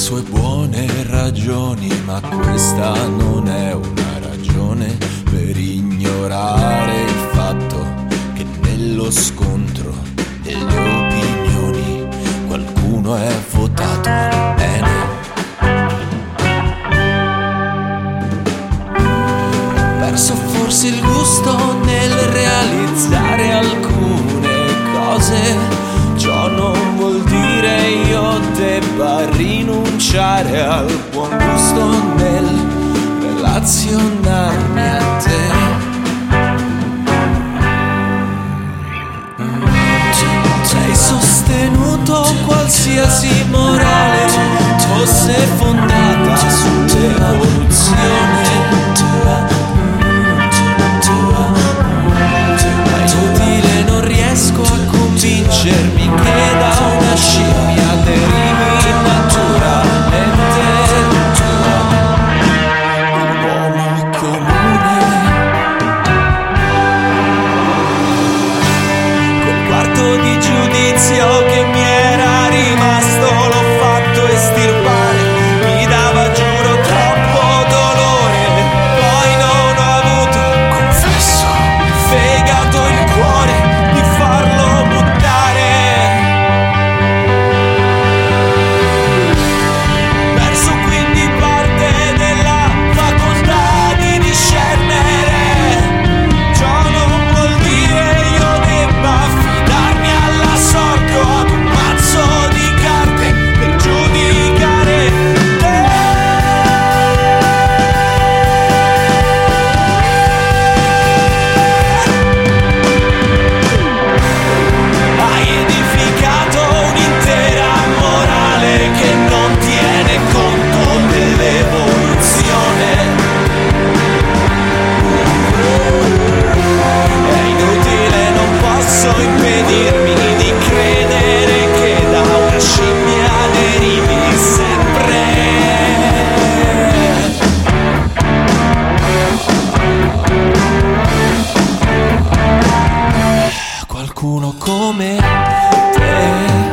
sue buone ragioni, ma questa non è una ragione per ignorare il fatto che nello scontro delle opinioni qualcuno è votato bene. Perso forse il gusto nel realizzare alcune cose, ciò non vuol dire io debba rinunciare rinunciare al buon gusto nel relazionarmi a te. Tu sostenuto qualsiasi morale fosse fondata su te. qualcuno come te.